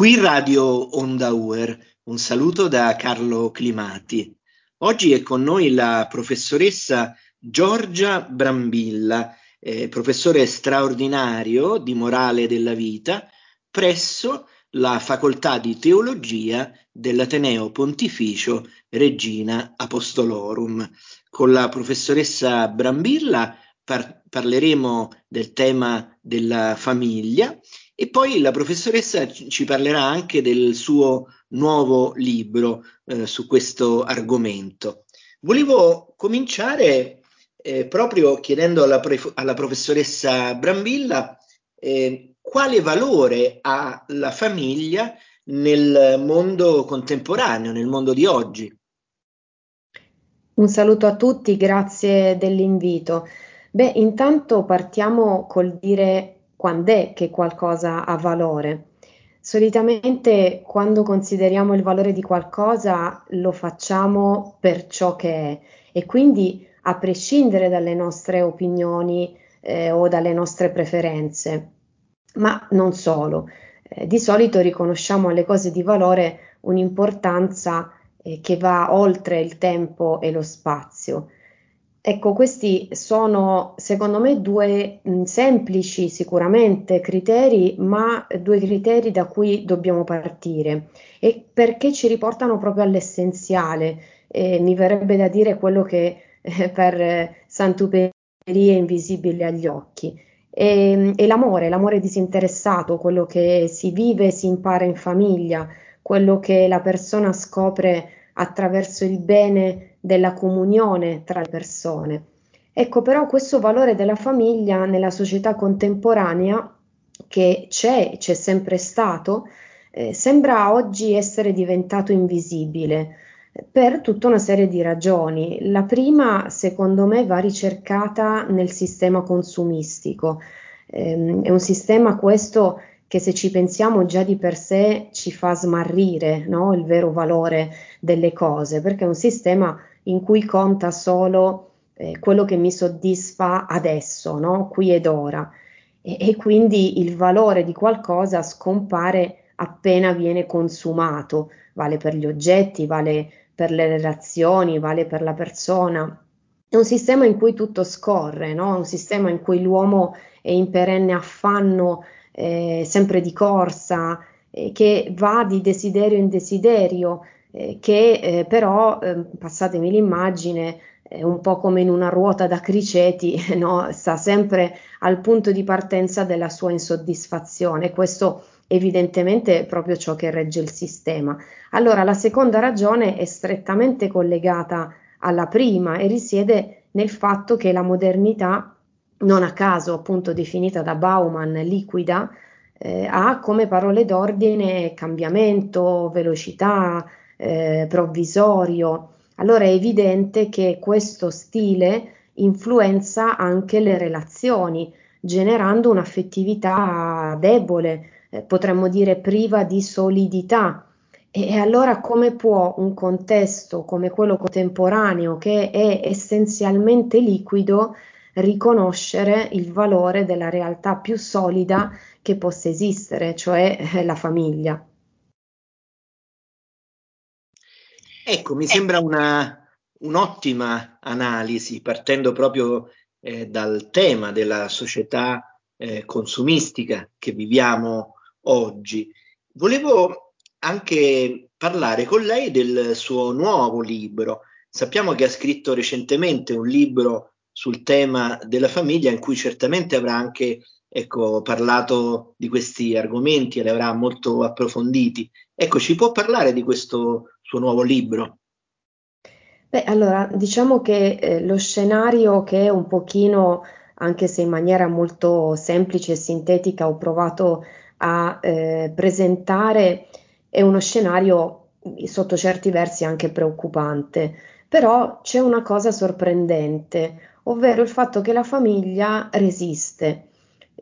Qui Radio Onda Uer, un saluto da Carlo Climati. Oggi è con noi la professoressa Giorgia Brambilla, eh, professore straordinario di morale della vita presso la facoltà di teologia dell'Ateneo Pontificio Regina Apostolorum. Con la professoressa Brambilla par- parleremo del tema della famiglia e poi la professoressa ci parlerà anche del suo nuovo libro eh, su questo argomento. Volevo cominciare eh, proprio chiedendo alla, pre- alla professoressa Brambilla eh, quale valore ha la famiglia nel mondo contemporaneo, nel mondo di oggi. Un saluto a tutti, grazie dell'invito. Beh, intanto partiamo col dire quando è che qualcosa ha valore. Solitamente quando consideriamo il valore di qualcosa lo facciamo per ciò che è e quindi a prescindere dalle nostre opinioni eh, o dalle nostre preferenze. Ma non solo, eh, di solito riconosciamo alle cose di valore un'importanza eh, che va oltre il tempo e lo spazio. Ecco, questi sono secondo me due mh, semplici sicuramente criteri, ma due criteri da cui dobbiamo partire e perché ci riportano proprio all'essenziale. Eh, mi verrebbe da dire quello che eh, per Sant'Uperi è invisibile agli occhi. E, e l'amore, l'amore disinteressato, quello che si vive e si impara in famiglia, quello che la persona scopre attraverso il bene della comunione tra le persone. Ecco però questo valore della famiglia nella società contemporanea che c'è, c'è sempre stato, eh, sembra oggi essere diventato invisibile per tutta una serie di ragioni. La prima, secondo me, va ricercata nel sistema consumistico. Eh, è un sistema questo che se ci pensiamo già di per sé ci fa smarrire no? il vero valore delle cose, perché è un sistema in cui conta solo eh, quello che mi soddisfa adesso, no? qui ed ora. E, e quindi il valore di qualcosa scompare appena viene consumato, vale per gli oggetti, vale per le relazioni, vale per la persona. È un sistema in cui tutto scorre, no? un sistema in cui l'uomo è in perenne affanno, eh, sempre di corsa, eh, che va di desiderio in desiderio, eh, che eh, però, eh, passatemi l'immagine, un po' come in una ruota da criceti, no? sta sempre al punto di partenza della sua insoddisfazione. Questo evidentemente è proprio ciò che regge il sistema. Allora, la seconda ragione è strettamente collegata alla prima e risiede nel fatto che la modernità, non a caso appunto definita da Bauman liquida, eh, ha come parole d'ordine cambiamento, velocità, eh, provvisorio. Allora è evidente che questo stile influenza anche le relazioni, generando un'affettività debole, eh, potremmo dire priva di solidità. E, e allora come può un contesto come quello contemporaneo, che è essenzialmente liquido, riconoscere il valore della realtà più solida che possa esistere, cioè eh, la famiglia? Ecco, mi sembra una, un'ottima analisi, partendo proprio eh, dal tema della società eh, consumistica che viviamo oggi. Volevo anche parlare con lei del suo nuovo libro. Sappiamo che ha scritto recentemente un libro sul tema della famiglia in cui certamente avrà anche ecco, parlato di questi argomenti e li avrà molto approfonditi. Ecco, ci può parlare di questo suo nuovo libro? Beh, allora, diciamo che eh, lo scenario che è un pochino, anche se in maniera molto semplice e sintetica, ho provato a eh, presentare, è uno scenario sotto certi versi anche preoccupante. Però c'è una cosa sorprendente, ovvero il fatto che la famiglia resiste.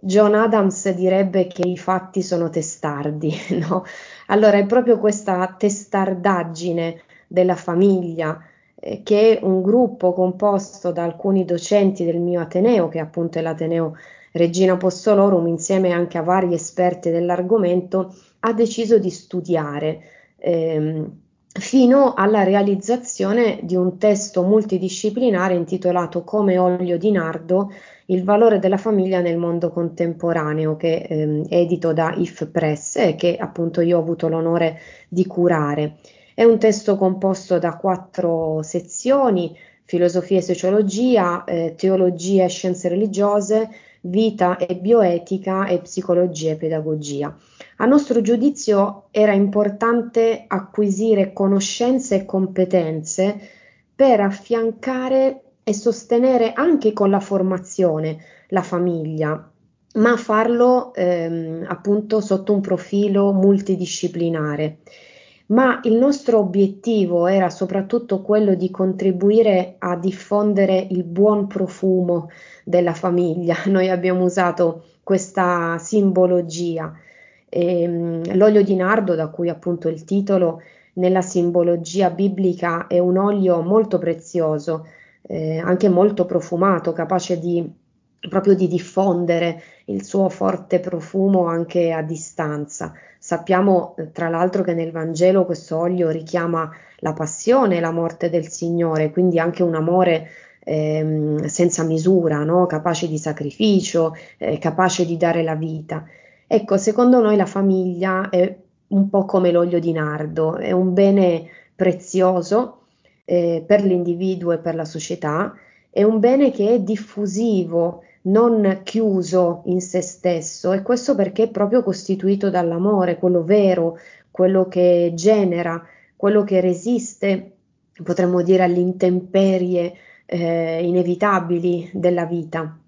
John Adams direbbe che i fatti sono testardi, no? Allora è proprio questa testardaggine della famiglia eh, che un gruppo composto da alcuni docenti del mio Ateneo, che appunto è l'Ateneo Regina Apostolorum, insieme anche a vari esperti dell'argomento, ha deciso di studiare. Ehm, fino alla realizzazione di un testo multidisciplinare intitolato Come olio di nardo, il valore della famiglia nel mondo contemporaneo, che ehm, è edito da IF Press e che appunto io ho avuto l'onore di curare. È un testo composto da quattro sezioni, filosofia e sociologia, eh, teologia e scienze religiose, vita e bioetica e psicologia e pedagogia. A nostro giudizio era importante acquisire conoscenze e competenze per affiancare e sostenere anche con la formazione la famiglia, ma farlo ehm, appunto sotto un profilo multidisciplinare. Ma il nostro obiettivo era soprattutto quello di contribuire a diffondere il buon profumo della famiglia. Noi abbiamo usato questa simbologia. E, ehm, l'olio di nardo, da cui appunto il titolo, nella simbologia biblica è un olio molto prezioso, eh, anche molto profumato, capace di proprio di diffondere il suo forte profumo anche a distanza. Sappiamo eh, tra l'altro che nel Vangelo questo olio richiama la passione e la morte del Signore, quindi anche un amore ehm, senza misura, no? capace di sacrificio, eh, capace di dare la vita. Ecco, secondo noi la famiglia è un po' come l'olio di nardo, è un bene prezioso eh, per l'individuo e per la società, è un bene che è diffusivo, non chiuso in se stesso e questo perché è proprio costituito dall'amore, quello vero, quello che genera, quello che resiste, potremmo dire, alle intemperie eh, inevitabili della vita.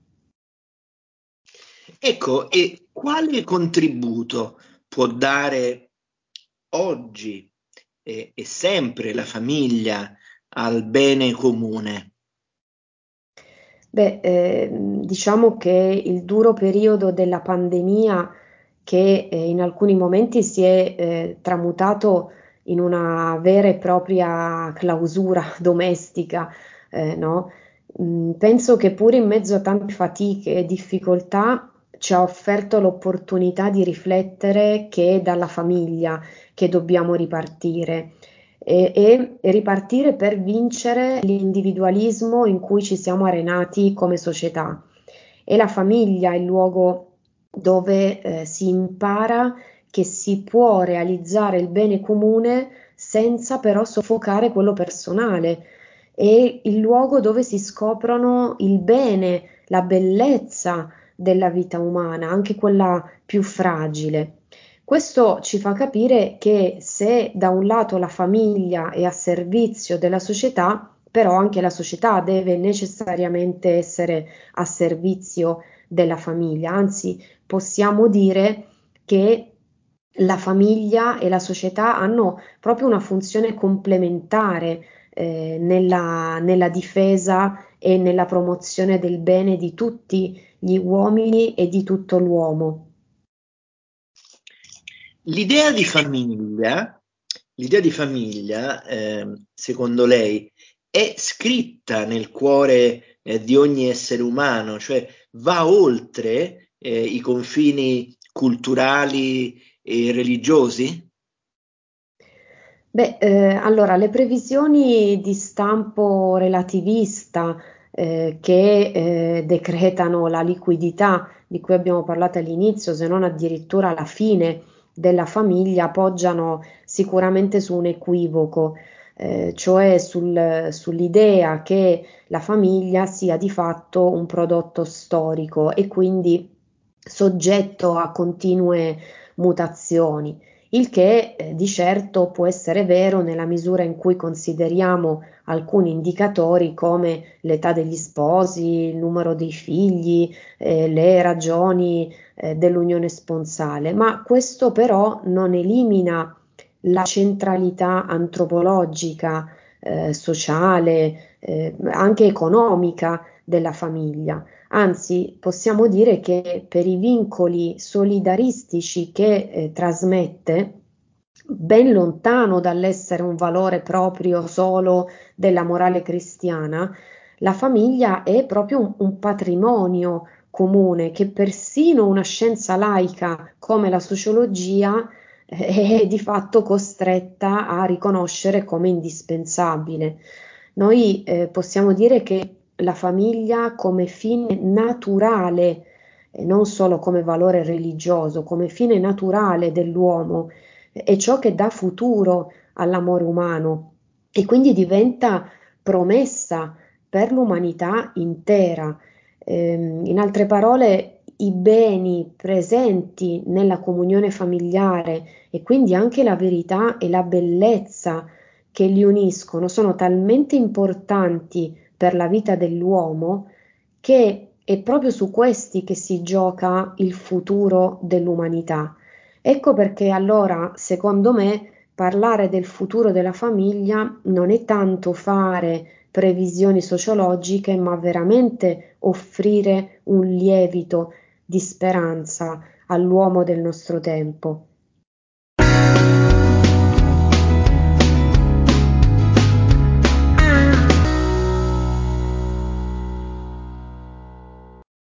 Ecco, e quale contributo può dare oggi e, e sempre la famiglia al bene comune? Beh, eh, diciamo che il duro periodo della pandemia che eh, in alcuni momenti si è eh, tramutato in una vera e propria clausura domestica, eh, no? Mm, penso che pure in mezzo a tante fatiche e difficoltà ci ha offerto l'opportunità di riflettere che è dalla famiglia che dobbiamo ripartire e, e ripartire per vincere l'individualismo in cui ci siamo arenati come società. E la famiglia è il luogo dove eh, si impara che si può realizzare il bene comune senza però soffocare quello personale. È il luogo dove si scoprono il bene, la bellezza della vita umana, anche quella più fragile. Questo ci fa capire che se da un lato la famiglia è a servizio della società, però anche la società deve necessariamente essere a servizio della famiglia, anzi possiamo dire che la famiglia e la società hanno proprio una funzione complementare eh, nella, nella difesa e nella promozione del bene di tutti gli uomini e di tutto l'uomo. L'idea di famiglia, l'idea di famiglia eh, secondo lei, è scritta nel cuore eh, di ogni essere umano, cioè va oltre eh, i confini culturali e religiosi? Beh, eh, allora, le previsioni di stampo relativista eh, che eh, decretano la liquidità di cui abbiamo parlato all'inizio, se non addirittura la fine della famiglia poggiano sicuramente su un equivoco, eh, cioè sul, sull'idea che la famiglia sia di fatto un prodotto storico e quindi soggetto a continue mutazioni il che eh, di certo può essere vero nella misura in cui consideriamo alcuni indicatori come l'età degli sposi, il numero dei figli, eh, le ragioni eh, dell'unione sponsale, ma questo però non elimina la centralità antropologica, eh, sociale, eh, anche economica della famiglia. Anzi, possiamo dire che per i vincoli solidaristici che eh, trasmette, ben lontano dall'essere un valore proprio solo della morale cristiana, la famiglia è proprio un, un patrimonio comune che persino una scienza laica come la sociologia è di fatto costretta a riconoscere come indispensabile. Noi eh, possiamo dire che la famiglia come fine naturale, e non solo come valore religioso, come fine naturale dell'uomo, è ciò che dà futuro all'amore umano e quindi diventa promessa per l'umanità intera. Eh, in altre parole, i beni presenti nella comunione familiare e quindi anche la verità e la bellezza che li uniscono sono talmente importanti per la vita dell'uomo che è proprio su questi che si gioca il futuro dell'umanità. Ecco perché allora, secondo me, parlare del futuro della famiglia non è tanto fare previsioni sociologiche, ma veramente offrire un lievito di speranza all'uomo del nostro tempo.